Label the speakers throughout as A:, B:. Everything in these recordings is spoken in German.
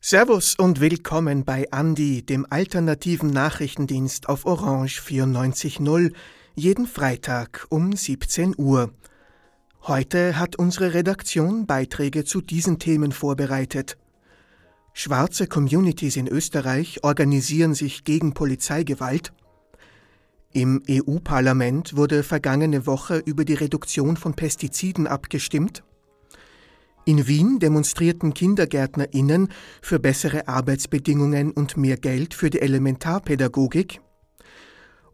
A: Servus und willkommen bei Andi, dem alternativen Nachrichtendienst auf Orange 94.0, jeden Freitag um 17 Uhr. Heute hat unsere Redaktion Beiträge zu diesen Themen vorbereitet. Schwarze Communities in Österreich organisieren sich gegen Polizeigewalt. Im EU-Parlament wurde vergangene Woche über die Reduktion von Pestiziden abgestimmt. In Wien demonstrierten KindergärtnerInnen für bessere Arbeitsbedingungen und mehr Geld für die Elementarpädagogik.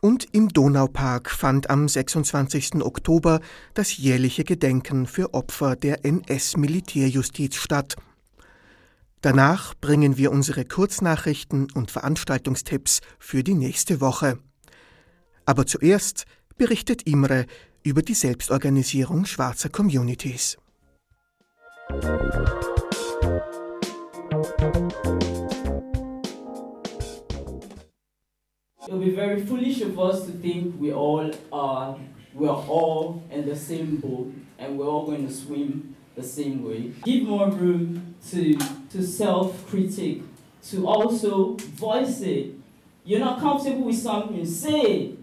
A: Und im Donaupark fand am 26. Oktober das jährliche Gedenken für Opfer der NS-Militärjustiz statt. Danach bringen wir unsere Kurznachrichten und Veranstaltungstipps für die nächste Woche. Aber zuerst berichtet Imre über die Selbstorganisierung schwarzer Communities.
B: It would be very foolish of us to think we all are we're all in the same boat and we're all going to swim the same way. Give more room to to self-critique, to also voice it. You're not comfortable with something, say it.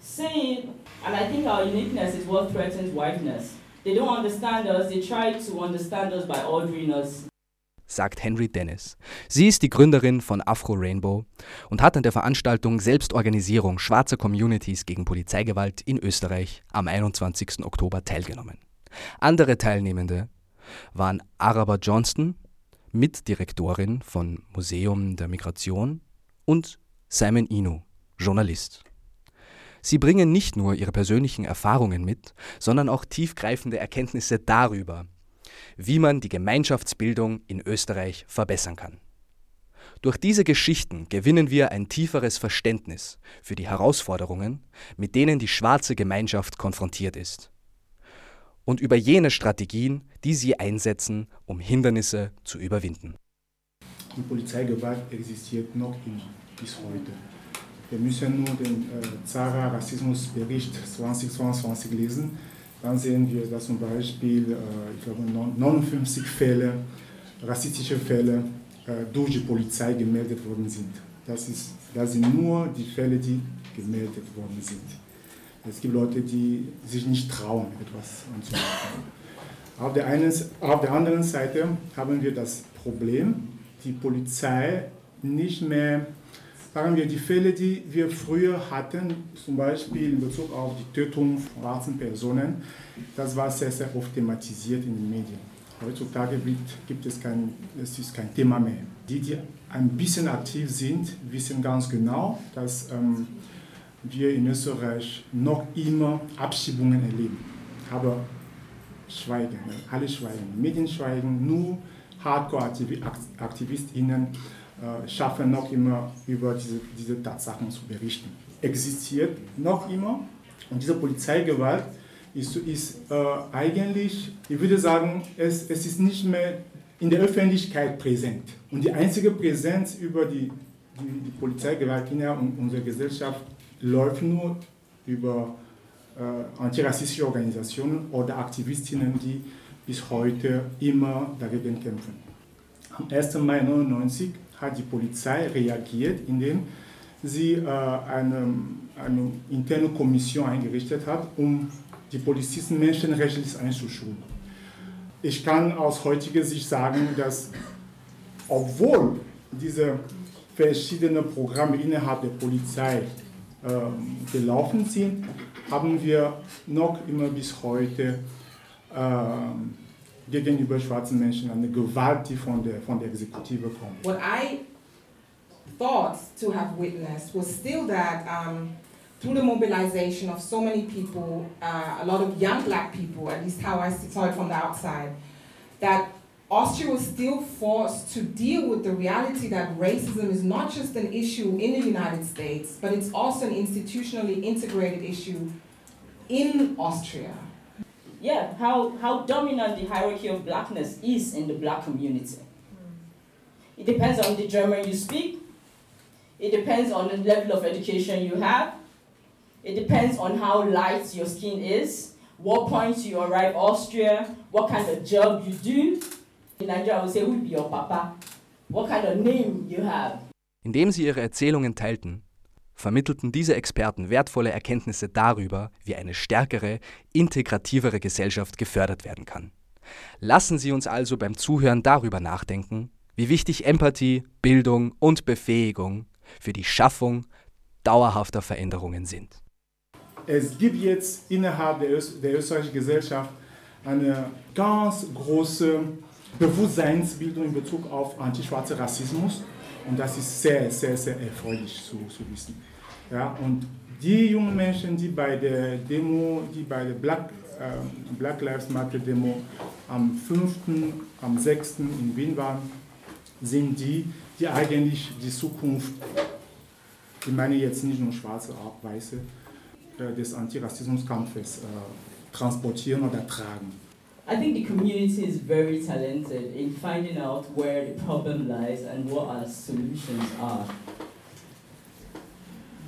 B: Say it. And I think our uniqueness is what threatens whiteness. They don't understand us, they try to understand us by ordering us.
C: sagt Henry Dennis. Sie ist die Gründerin von Afro Rainbow und hat an der Veranstaltung Selbstorganisierung schwarzer Communities gegen Polizeigewalt in Österreich am 21. Oktober teilgenommen. Andere Teilnehmende waren Araba Johnston, Mitdirektorin von Museum der Migration und Simon Inu, Journalist. Sie bringen nicht nur ihre persönlichen Erfahrungen mit, sondern auch tiefgreifende Erkenntnisse darüber, wie man die Gemeinschaftsbildung in Österreich verbessern kann. Durch diese Geschichten gewinnen wir ein tieferes Verständnis für die Herausforderungen, mit denen die schwarze Gemeinschaft konfrontiert ist. Und über jene Strategien, die sie einsetzen, um Hindernisse zu überwinden.
D: Die Polizeigewalt existiert noch immer bis heute. Wir müssen nur den äh, Zara Rassismusbericht 2022 lesen. Dann sehen wir, dass zum Beispiel, äh, ich glaube, 59 Fälle, rassistische Fälle äh, durch die Polizei gemeldet worden sind. Das, ist, das sind nur die Fälle, die gemeldet worden sind. Es gibt Leute, die sich nicht trauen, etwas anzumachen. Auf der, einen, auf der anderen Seite haben wir das Problem, die Polizei nicht mehr sagen wir, die Fälle, die wir früher hatten, zum Beispiel in Bezug auf die Tötung von schwarzen Personen, das war sehr, sehr oft thematisiert in den Medien. Heutzutage gibt es kein, es ist kein Thema mehr. Die, die ein bisschen aktiv sind, wissen ganz genau, dass ähm, wir in Österreich noch immer Abschiebungen erleben. Aber schweigen, alle schweigen, Medien schweigen, nur Hardcore-AktivistInnen äh, schaffen, noch immer über diese, diese Tatsachen zu berichten. Existiert noch immer und diese Polizeigewalt ist, ist äh, eigentlich, ich würde sagen, es, es ist nicht mehr in der Öffentlichkeit präsent. Und die einzige Präsenz über die, die, die Polizeigewalt in unserer Gesellschaft läuft nur über äh, antirassistische Organisationen oder Aktivistinnen, die bis heute immer dagegen kämpfen. Am 1. Mai 1999 hat die Polizei reagiert, indem sie äh, eine, eine interne Kommission eingerichtet hat, um die Polizisten menschenrechtlich einzuschulen. Ich kann aus heutiger Sicht sagen, dass obwohl diese verschiedenen Programme innerhalb der Polizei gelaufen sind, haben wir noch immer bis heute äh, gegenüber schwarzen Menschen eine Gewalt, die von der, von der Exekutive kommt.
E: What I thought to have witnessed was still that um, through the mobilization of so many people, uh, a lot of young black people, at least how I saw it from the outside, that Austria was still forced to deal with the reality that racism is not just an issue in the United States, but it's also an institutionally integrated issue in Austria
B: yeah, how, how dominant the hierarchy of blackness is in the black community. It depends on the German you speak. It depends on the level of education you have. It depends on how light your skin is, what point you arrive Austria, what kind of job you do. In Nigeria, I would say, who be your papa? What kind of name you have.
C: Indem sie ihre Erzählungen teilten, vermittelten diese Experten wertvolle Erkenntnisse darüber, wie eine stärkere, integrativere Gesellschaft gefördert werden kann. Lassen Sie uns also beim Zuhören darüber nachdenken, wie wichtig Empathie, Bildung und Befähigung für die Schaffung dauerhafter Veränderungen sind.
D: Es gibt jetzt innerhalb der, Öst der österreichischen Gesellschaft eine ganz große Bewusstseinsbildung in Bezug auf antischwarzen Rassismus und das ist sehr, sehr, sehr erfreulich zu, zu wissen. Ja, und die jungen Menschen, die bei der Demo, die bei der Black, äh, Black Lives Matter Demo am 5., am 6. in Wien waren, sind die, die eigentlich die Zukunft, ich meine jetzt nicht nur Schwarze, auch Weiße, äh, des Antirassismuskampfes äh, transportieren oder tragen.
B: I think the community is very talented in finding out where the problem lies and what our solutions are.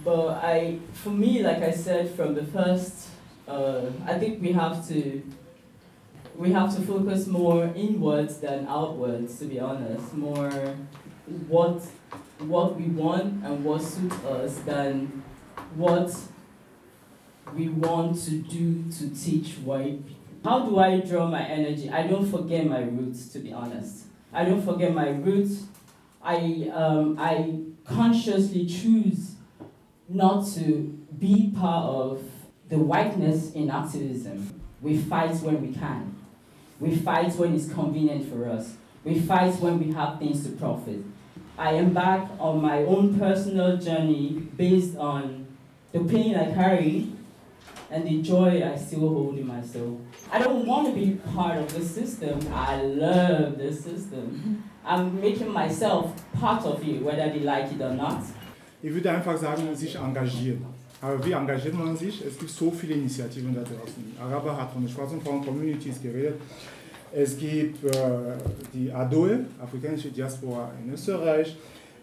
B: But I, for me, like I said from the first, uh, I think we have to, we have to focus more inwards than outwards. To be honest, more what, what we want and what suits us than what we want to do to teach white people. How do I draw my energy? I don't forget my roots, to be honest. I don't forget my roots. I, um, I consciously choose not to be part of the whiteness in activism. We fight when we can. We fight when it's convenient for us. We fight when we have things to profit. I embark on my own personal journey based on the pain I carry and the joy I still hold in my soul. I don't want to be part of the system. I love the system. I'm making myself part of it, whether they like it or not.
D: Ich würde einfach sagen, sich engagieren. Aber wie engagiert man sich? Es gibt so viele Initiativen da draußen. Araber hat von den schwarzen Frauen-Communities geredet. Es gibt äh, die ADOE, Afrikanische Diaspora in Österreich.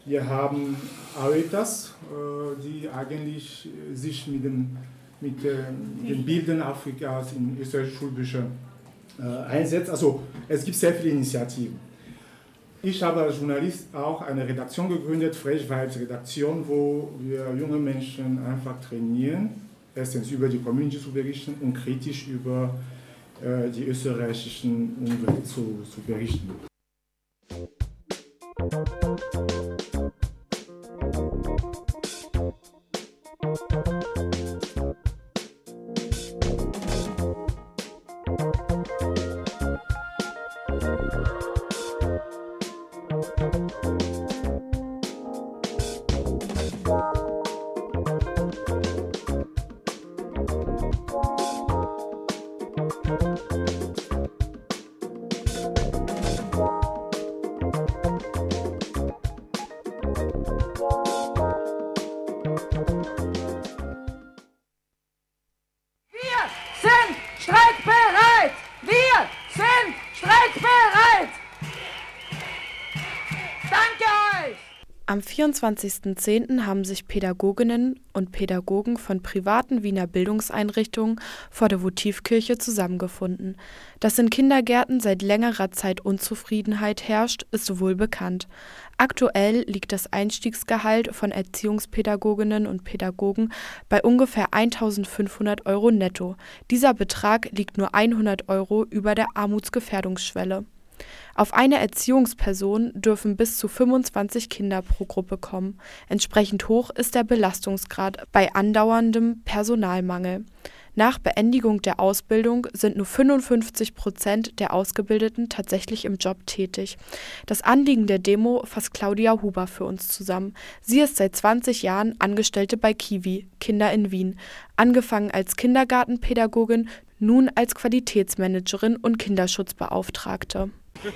D: Wir haben AETAS, äh, die eigentlich sich mit, dem, mit äh, den Bildern Afrikas in österreichische Schulbücher äh, einsetzt. Also es gibt sehr viele Initiativen. Ich habe als Journalist auch eine Redaktion gegründet, Freshvibes-Redaktion, wo wir junge Menschen einfach trainieren, erstens über die Community zu berichten und kritisch über äh, die österreichischen Umwelt zu, zu berichten.
F: Am 24.10. haben sich Pädagoginnen und Pädagogen von privaten Wiener Bildungseinrichtungen vor der Votivkirche zusammengefunden. Dass in Kindergärten seit längerer Zeit Unzufriedenheit herrscht, ist wohl bekannt. Aktuell liegt das Einstiegsgehalt von Erziehungspädagoginnen und Pädagogen bei ungefähr 1500 Euro netto. Dieser Betrag liegt nur 100 Euro über der Armutsgefährdungsschwelle. Auf eine Erziehungsperson dürfen bis zu 25 Kinder pro Gruppe kommen. Entsprechend hoch ist der Belastungsgrad bei andauerndem Personalmangel. Nach Beendigung der Ausbildung sind nur 55 Prozent der Ausgebildeten tatsächlich im Job tätig. Das Anliegen der Demo fasst Claudia Huber für uns zusammen. Sie ist seit 20 Jahren Angestellte bei Kiwi, Kinder in Wien, angefangen als Kindergartenpädagogin, nun als Qualitätsmanagerin und Kinderschutzbeauftragte.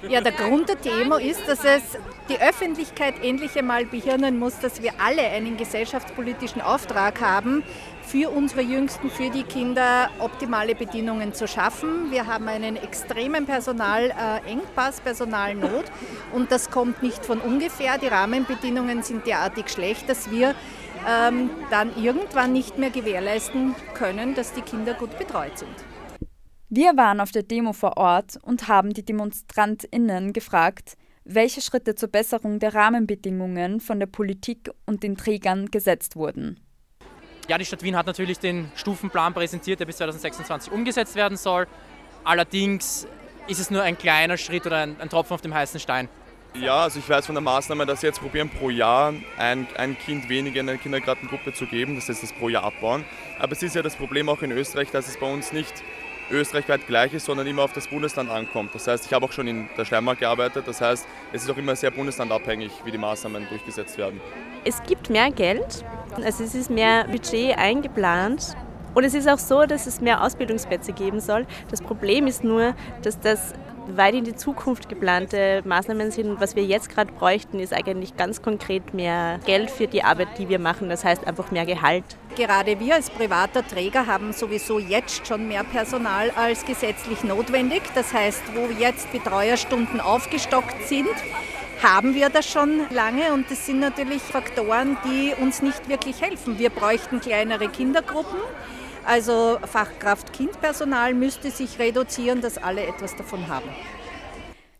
G: Ja, der Grund der Demo ist, dass es die Öffentlichkeit endlich einmal behirnen muss, dass wir alle einen gesellschaftspolitischen Auftrag haben, für unsere Jüngsten, für die Kinder optimale Bedingungen zu schaffen. Wir haben einen extremen Personalengpass, Personalnot und das kommt nicht von ungefähr. Die Rahmenbedingungen sind derartig schlecht, dass wir ähm, dann irgendwann nicht mehr gewährleisten können, dass die Kinder gut betreut sind.
H: Wir waren auf der Demo vor Ort und haben die DemonstrantInnen gefragt, welche Schritte zur Besserung der Rahmenbedingungen von der Politik und den Trägern gesetzt wurden.
I: Ja, die Stadt Wien hat natürlich den Stufenplan präsentiert, der bis 2026 umgesetzt werden soll. Allerdings ist es nur ein kleiner Schritt oder ein, ein Tropfen auf dem heißen Stein.
J: Ja, also ich weiß von der Maßnahme, dass sie jetzt probieren, pro Jahr ein, ein Kind weniger in eine Kindergartengruppe zu geben, das heißt das pro Jahr abbauen. Aber es ist ja das Problem auch in Österreich, dass es bei uns nicht österreichweit gleich ist, sondern immer auf das Bundesland ankommt. Das heißt, ich habe auch schon in der Steiermark gearbeitet, das heißt, es ist auch immer sehr bundeslandabhängig, wie die Maßnahmen durchgesetzt werden.
K: Es gibt mehr Geld, also es ist mehr Budget eingeplant und es ist auch so, dass es mehr Ausbildungsplätze geben soll. Das Problem ist nur, dass das weit in die Zukunft geplante Maßnahmen sind. Was wir jetzt gerade bräuchten, ist eigentlich ganz konkret mehr Geld für die Arbeit, die wir machen. Das heißt einfach mehr Gehalt.
G: Gerade wir als privater Träger haben sowieso jetzt schon mehr Personal als gesetzlich notwendig. Das heißt, wo jetzt Betreuerstunden aufgestockt sind, haben wir das schon lange und das sind natürlich Faktoren, die uns nicht wirklich helfen. Wir bräuchten kleinere Kindergruppen. Also Fachkraft-Kind-Personal müsste sich reduzieren, dass alle etwas davon haben.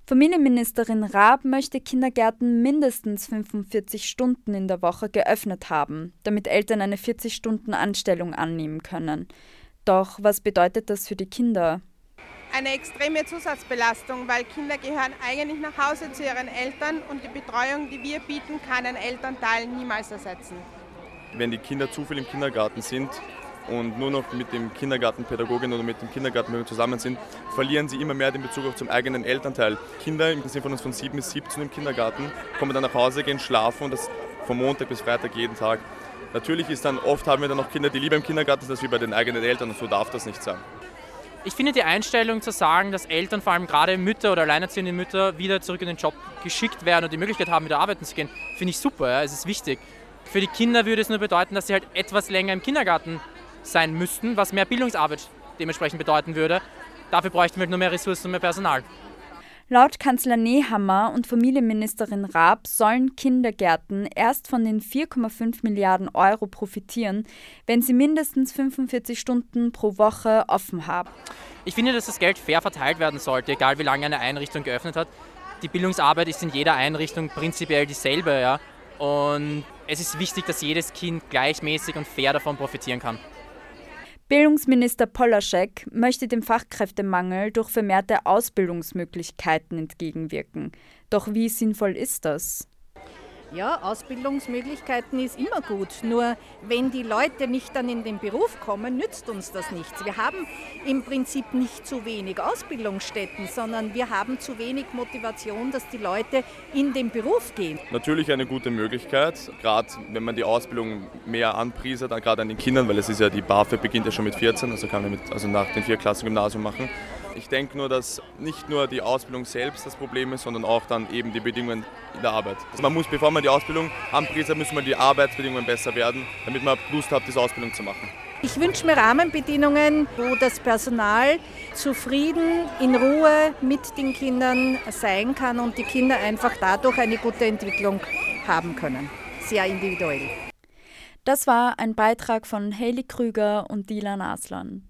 H: Familienministerin Raab möchte Kindergärten mindestens 45 Stunden in der Woche geöffnet haben, damit Eltern eine 40-Stunden-Anstellung annehmen können. Doch was bedeutet das für die Kinder?
L: Eine extreme Zusatzbelastung, weil Kinder gehören eigentlich nach Hause zu ihren Eltern und die Betreuung, die wir bieten, kann ein Elternteil niemals ersetzen.
J: Wenn die Kinder zu viel im Kindergarten sind, und nur noch mit dem Kindergartenpädagogin oder mit dem Kindergartenpädagogen zusammen sind, verlieren sie immer mehr den Bezug auch zum eigenen Elternteil. Kinder im Sinne von uns von 7 bis 17 im Kindergarten kommen dann nach Hause, gehen schlafen und das von Montag bis Freitag jeden Tag. Natürlich ist dann oft haben wir dann noch Kinder, die lieber im Kindergarten sind als wie bei den eigenen Eltern und so darf das nicht sein.
I: Ich finde die Einstellung zu sagen, dass Eltern, vor allem gerade Mütter oder alleinerziehende Mütter, wieder zurück in den Job geschickt werden und die Möglichkeit haben, wieder arbeiten zu gehen, finde ich super. Ja. Es ist wichtig. Für die Kinder würde es nur bedeuten, dass sie halt etwas länger im Kindergarten sein müssten, was mehr Bildungsarbeit dementsprechend bedeuten würde. Dafür bräuchten wir nur mehr Ressourcen und mehr Personal.
H: Laut Kanzler Nehammer und Familienministerin Raab sollen Kindergärten erst von den 4,5 Milliarden Euro profitieren, wenn sie mindestens 45 Stunden pro Woche offen haben.
I: Ich finde, dass das Geld fair verteilt werden sollte, egal wie lange eine Einrichtung geöffnet hat. Die Bildungsarbeit ist in jeder Einrichtung prinzipiell dieselbe. Ja? Und es ist wichtig, dass jedes Kind gleichmäßig und fair davon profitieren kann.
H: Bildungsminister Polaschek möchte dem Fachkräftemangel durch vermehrte Ausbildungsmöglichkeiten entgegenwirken. Doch wie sinnvoll ist das?
G: Ja, Ausbildungsmöglichkeiten ist immer gut. Nur wenn die Leute nicht dann in den Beruf kommen, nützt uns das nichts. Wir haben im Prinzip nicht zu wenig Ausbildungsstätten, sondern wir haben zu wenig Motivation, dass die Leute in den Beruf gehen.
J: Natürlich eine gute Möglichkeit, gerade wenn man die Ausbildung mehr anpriesert, gerade an den Kindern, weil es ist ja die BAföG beginnt ja schon mit 14, also kann man mit, also nach den vier Klassen Gymnasium machen. Ich denke nur, dass nicht nur die Ausbildung selbst das Problem ist, sondern auch dann eben die Bedingungen in der Arbeit. Also man muss, bevor man die Ausbildung anpriest, müssen die Arbeitsbedingungen besser werden, damit man Lust hat, diese Ausbildung zu machen.
G: Ich wünsche mir Rahmenbedingungen, wo das Personal zufrieden, in Ruhe mit den Kindern sein kann und die Kinder einfach dadurch eine gute Entwicklung haben können. Sehr individuell.
H: Das war ein Beitrag von Haley Krüger und Dilan Aslan.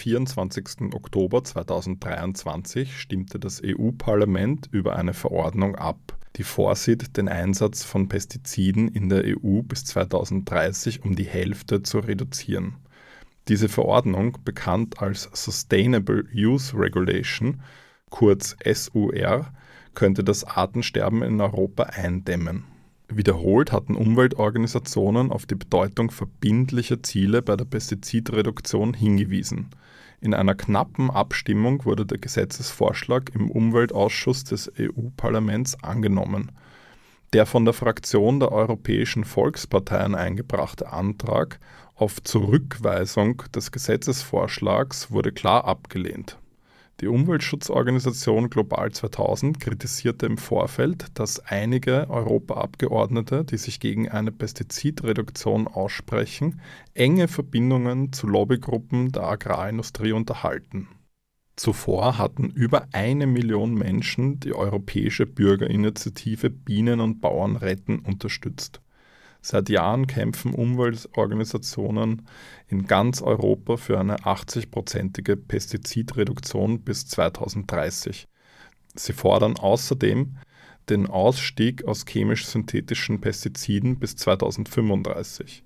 M: 24. Oktober 2023 stimmte das EU-Parlament über eine Verordnung ab, die vorsieht, den Einsatz von Pestiziden in der EU bis 2030 um die Hälfte zu reduzieren. Diese Verordnung, bekannt als Sustainable Use Regulation, kurz SUR, könnte das Artensterben in Europa eindämmen. Wiederholt hatten Umweltorganisationen auf die Bedeutung verbindlicher Ziele bei der Pestizidreduktion hingewiesen. In einer knappen Abstimmung wurde der Gesetzesvorschlag im Umweltausschuss des EU-Parlaments angenommen. Der von der Fraktion der Europäischen Volksparteien eingebrachte Antrag auf Zurückweisung des Gesetzesvorschlags wurde klar abgelehnt. Die Umweltschutzorganisation Global 2000 kritisierte im Vorfeld, dass einige Europaabgeordnete, die sich gegen eine Pestizidreduktion aussprechen, enge Verbindungen zu Lobbygruppen der Agrarindustrie unterhalten. Zuvor hatten über eine Million Menschen die europäische Bürgerinitiative Bienen und Bauern retten unterstützt. Seit Jahren kämpfen Umweltorganisationen in ganz Europa für eine 80-prozentige Pestizidreduktion bis 2030. Sie fordern außerdem den Ausstieg aus chemisch-synthetischen Pestiziden bis 2035.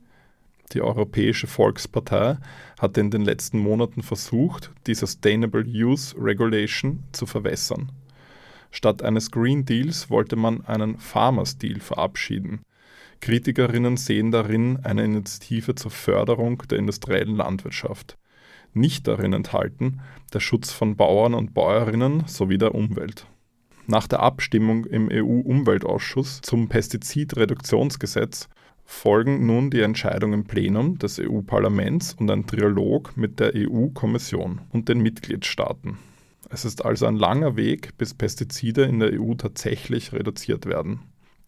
M: Die Europäische Volkspartei hat in den letzten Monaten versucht, die Sustainable Use Regulation zu verwässern. Statt eines Green Deals wollte man einen Farmers Deal verabschieden – Kritikerinnen sehen darin eine Initiative zur Förderung der industriellen Landwirtschaft. Nicht darin enthalten der Schutz von Bauern und Bäuerinnen sowie der Umwelt. Nach der Abstimmung im EU-Umweltausschuss zum Pestizidreduktionsgesetz folgen nun die Entscheidung im Plenum des EU-Parlaments und ein Trialog mit der EU-Kommission und den Mitgliedstaaten. Es ist also ein langer Weg, bis Pestizide in der EU tatsächlich reduziert werden.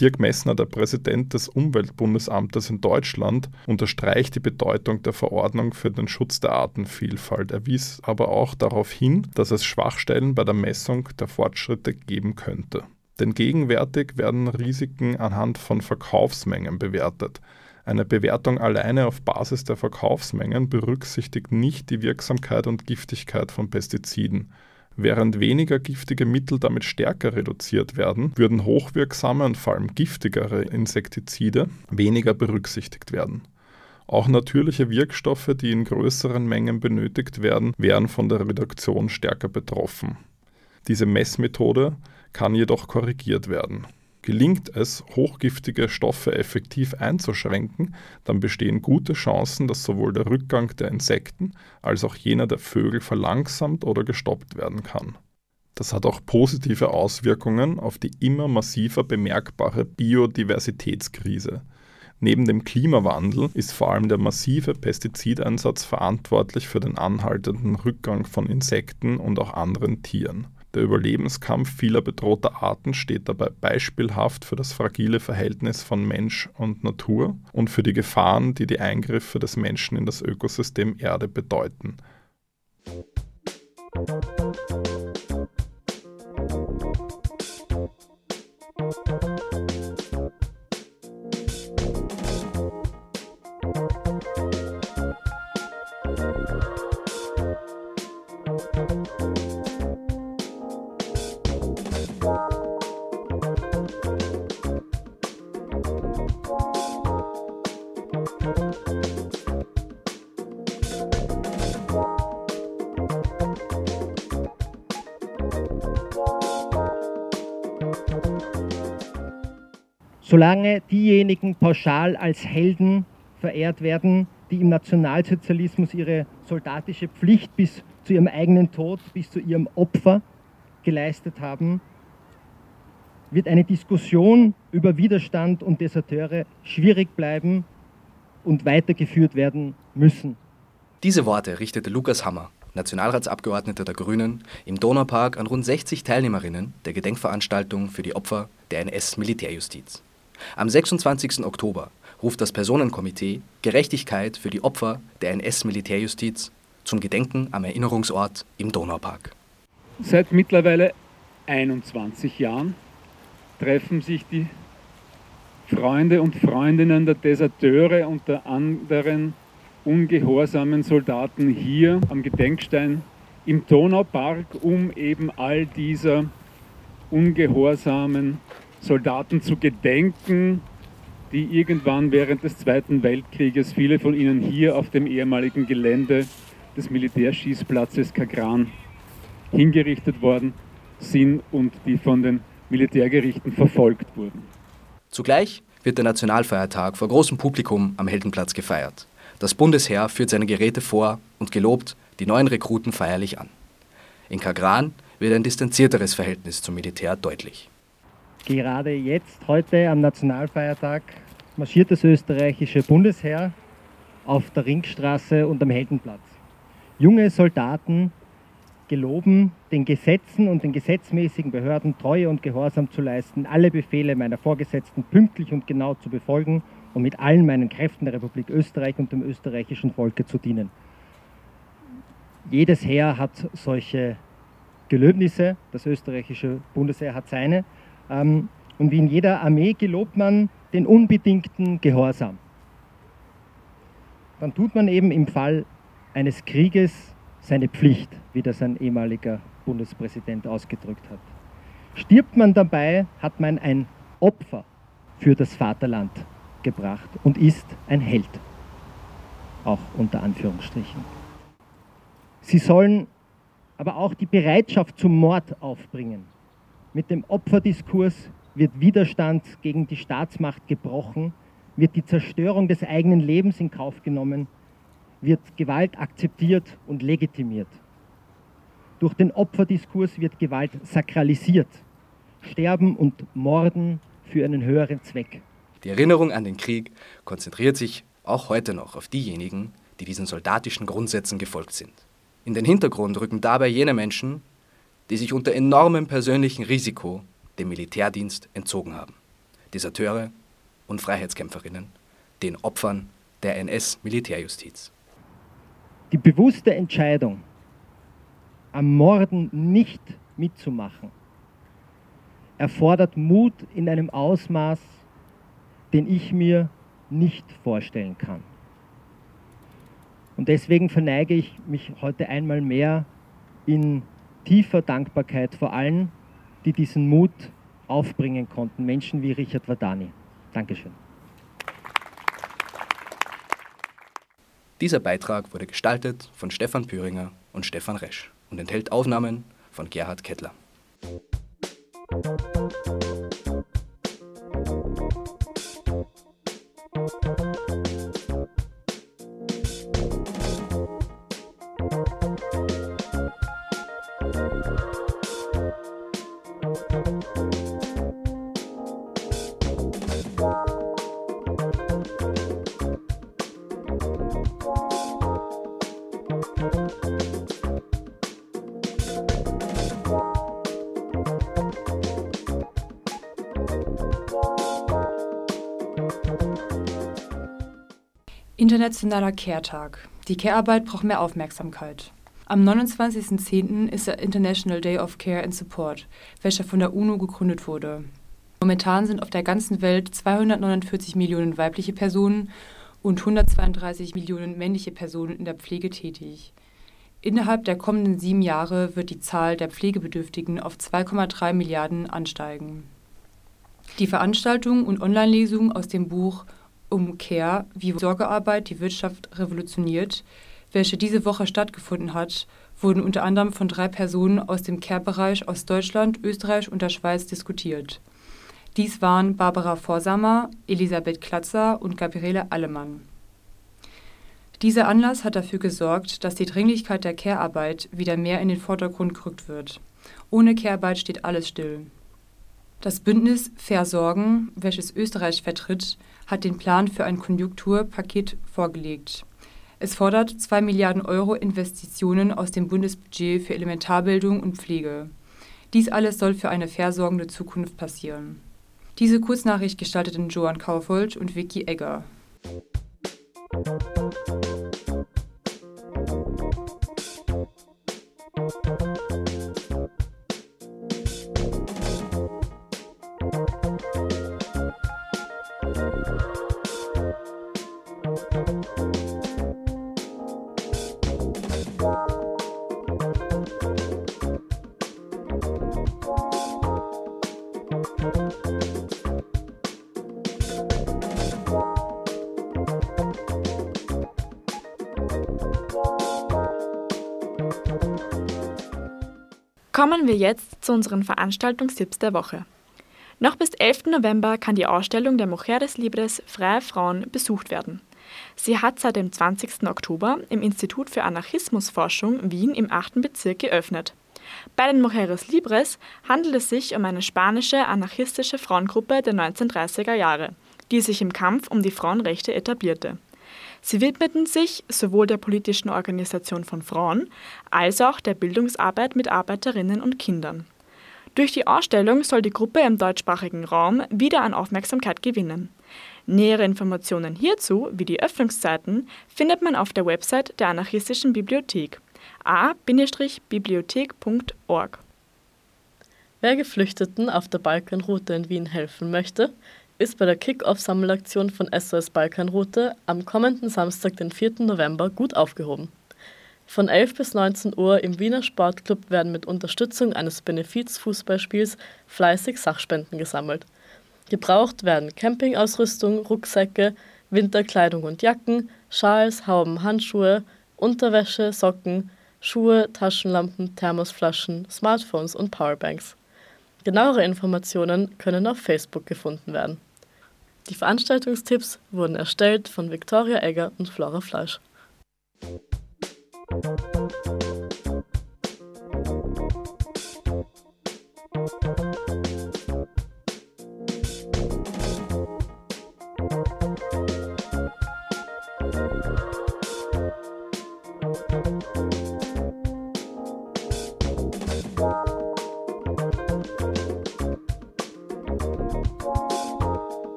M: Dirk Messner, der Präsident des Umweltbundesamtes in Deutschland, unterstreicht die Bedeutung der Verordnung für den Schutz der Artenvielfalt. Er wies aber auch darauf hin, dass es Schwachstellen bei der Messung der Fortschritte geben könnte. Denn gegenwärtig werden Risiken anhand von Verkaufsmengen bewertet. Eine Bewertung alleine auf Basis der Verkaufsmengen berücksichtigt nicht die Wirksamkeit und Giftigkeit von Pestiziden. Während weniger giftige Mittel damit stärker reduziert werden, würden hochwirksame und vor allem giftigere Insektizide weniger berücksichtigt werden. Auch natürliche Wirkstoffe, die in größeren Mengen benötigt werden, wären von der Reduktion stärker betroffen. Diese Messmethode kann jedoch korrigiert werden. Gelingt es, hochgiftige Stoffe effektiv einzuschränken, dann bestehen gute Chancen, dass sowohl der Rückgang der Insekten als auch jener der Vögel verlangsamt oder gestoppt werden kann. Das hat auch positive Auswirkungen auf die immer massiver bemerkbare Biodiversitätskrise. Neben dem Klimawandel ist vor allem der massive Pestizideinsatz verantwortlich für den anhaltenden Rückgang von Insekten und auch anderen Tieren. Der Überlebenskampf vieler bedrohter Arten steht dabei beispielhaft für das fragile Verhältnis von Mensch und Natur und für die Gefahren, die die Eingriffe des Menschen in das Ökosystem Erde bedeuten.
N: Solange diejenigen pauschal als Helden verehrt werden, die im Nationalsozialismus ihre soldatische Pflicht bis zu ihrem eigenen Tod, bis zu ihrem Opfer geleistet haben, wird eine Diskussion über Widerstand und Deserteure schwierig bleiben und weitergeführt werden müssen.
C: Diese Worte richtete Lukas Hammer, Nationalratsabgeordneter der Grünen, im Donaupark an rund 60 Teilnehmerinnen der Gedenkveranstaltung für die Opfer der NS-Militärjustiz. Am 26. Oktober ruft das Personenkomitee Gerechtigkeit für die Opfer der NS-Militärjustiz zum Gedenken am Erinnerungsort im Donaupark.
O: Seit mittlerweile 21 Jahren treffen sich die Freunde und Freundinnen der Deserteure und der anderen ungehorsamen Soldaten hier am Gedenkstein im Donaupark, um eben all dieser ungehorsamen Soldaten zu gedenken, die irgendwann während des Zweiten Weltkrieges, viele von ihnen hier auf dem ehemaligen Gelände des Militärschießplatzes Kagran hingerichtet worden sind und die von den Militärgerichten verfolgt wurden.
C: Zugleich wird der Nationalfeiertag vor großem Publikum am Heldenplatz gefeiert. Das Bundesheer führt seine Geräte vor und gelobt die neuen Rekruten feierlich an. In Kagran wird ein distanzierteres Verhältnis zum Militär deutlich.
N: Gerade jetzt, heute am Nationalfeiertag, marschiert das österreichische Bundesheer auf der Ringstraße und am Heldenplatz. Junge Soldaten geloben, den Gesetzen und den gesetzmäßigen Behörden Treue und Gehorsam zu leisten, alle Befehle meiner Vorgesetzten pünktlich und genau zu befolgen und mit allen meinen Kräften der Republik Österreich und dem österreichischen Volke zu dienen. Jedes Heer hat solche Gelöbnisse, das österreichische Bundesheer hat seine. Ähm, und wie in jeder Armee gelobt man den unbedingten Gehorsam. Dann tut man eben im Fall eines Krieges seine Pflicht, wie das ein ehemaliger Bundespräsident ausgedrückt hat. Stirbt man dabei, hat man ein Opfer für das Vaterland gebracht und ist ein Held. Auch unter Anführungsstrichen. Sie sollen aber auch die Bereitschaft zum Mord aufbringen. Mit dem Opferdiskurs wird Widerstand gegen die Staatsmacht gebrochen, wird die Zerstörung des eigenen Lebens in Kauf genommen wird Gewalt akzeptiert und legitimiert. Durch den Opferdiskurs wird Gewalt sakralisiert. Sterben und Morden für einen höheren Zweck.
C: Die Erinnerung an den Krieg konzentriert sich auch heute noch auf diejenigen, die diesen soldatischen Grundsätzen gefolgt sind. In den Hintergrund rücken dabei jene Menschen, die sich unter enormem persönlichen Risiko dem Militärdienst entzogen haben. Deserteure und Freiheitskämpferinnen, den Opfern der NS-Militärjustiz.
N: Die bewusste Entscheidung, am Morden nicht mitzumachen, erfordert Mut in einem Ausmaß, den ich mir nicht vorstellen kann. Und deswegen verneige ich mich heute einmal mehr in tiefer Dankbarkeit vor allen, die diesen Mut aufbringen konnten, Menschen wie Richard Wadani. Dankeschön.
C: Dieser Beitrag wurde gestaltet von Stefan Püringer und Stefan Resch und enthält Aufnahmen von Gerhard Kettler.
P: Internationaler Care-Tag. Die Care-Arbeit braucht mehr Aufmerksamkeit. Am 29.10. ist der International Day of Care and Support, welcher von der UNO gegründet wurde. Momentan sind auf der ganzen Welt 249 Millionen weibliche Personen und 132 Millionen männliche Personen in der Pflege tätig. Innerhalb der kommenden sieben Jahre wird die Zahl der Pflegebedürftigen auf 2,3 Milliarden ansteigen. Die Veranstaltung und Online-Lesung aus dem Buch um Care, wie Sorgearbeit die Wirtschaft revolutioniert, welche diese Woche stattgefunden hat, wurden unter anderem von drei Personen aus dem Care-Bereich aus Deutschland, Österreich und der Schweiz diskutiert. Dies waren Barbara Vorsamer, Elisabeth Klatzer und Gabriele Allemann. Dieser Anlass hat dafür gesorgt, dass die Dringlichkeit der Care-Arbeit wieder mehr in den Vordergrund gerückt wird. Ohne Care-Arbeit steht alles still. Das Bündnis Versorgen, welches Österreich vertritt, hat den Plan für ein Konjunkturpaket vorgelegt. Es fordert 2 Milliarden Euro Investitionen aus dem Bundesbudget für Elementarbildung und Pflege. Dies alles soll für eine versorgende Zukunft passieren. Diese Kurznachricht gestalteten Johann Kaufold und Vicky Egger.
Q: Kommen wir jetzt zu unseren Veranstaltungstipps der Woche. Noch bis 11. November kann die Ausstellung der Mujeres Libres Freie Frauen besucht werden. Sie hat seit dem 20. Oktober im Institut für Anarchismusforschung Wien im 8. Bezirk geöffnet. Bei den Mujeres Libres handelt es sich um eine spanische anarchistische Frauengruppe der 1930er Jahre, die sich im Kampf um die Frauenrechte etablierte. Sie widmeten sich sowohl der politischen Organisation von Frauen als auch der Bildungsarbeit mit Arbeiterinnen und Kindern. Durch die Ausstellung soll die Gruppe im deutschsprachigen Raum wieder an Aufmerksamkeit gewinnen. Nähere Informationen hierzu, wie die Öffnungszeiten, findet man auf der Website der Anarchistischen Bibliothek a-bibliothek.org.
R: Wer Geflüchteten auf der Balkanroute in Wien helfen möchte, ist bei der Kick-Off-Sammelaktion von SOS Balkanroute am kommenden Samstag, den 4. November, gut aufgehoben. Von 11 bis 19 Uhr im Wiener Sportclub werden mit Unterstützung eines Benefiz-Fußballspiels fleißig Sachspenden gesammelt. Gebraucht werden Campingausrüstung, Rucksäcke, Winterkleidung und Jacken, Schals, Hauben, Handschuhe, Unterwäsche, Socken, Schuhe, Taschenlampen, Thermosflaschen, Smartphones und Powerbanks. Genauere Informationen können auf Facebook gefunden werden. Die Veranstaltungstipps wurden erstellt von Viktoria Egger und Flora Fleisch.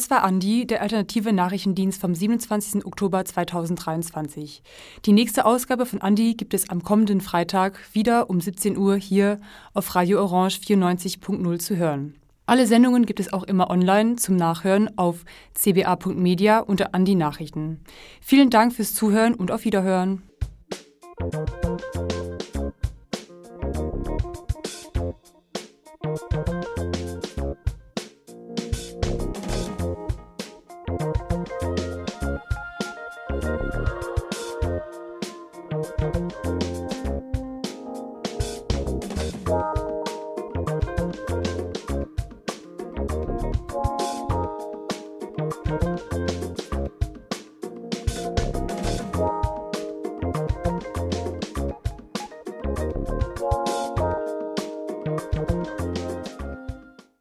P: Das war Andi, der alternative Nachrichtendienst vom 27. Oktober 2023. Die nächste Ausgabe von Andi gibt es am kommenden Freitag wieder um 17 Uhr hier auf Radio Orange 94.0 zu hören. Alle Sendungen gibt es auch immer online zum Nachhören auf cba.media unter Andi Nachrichten. Vielen Dank fürs Zuhören und auf Wiederhören.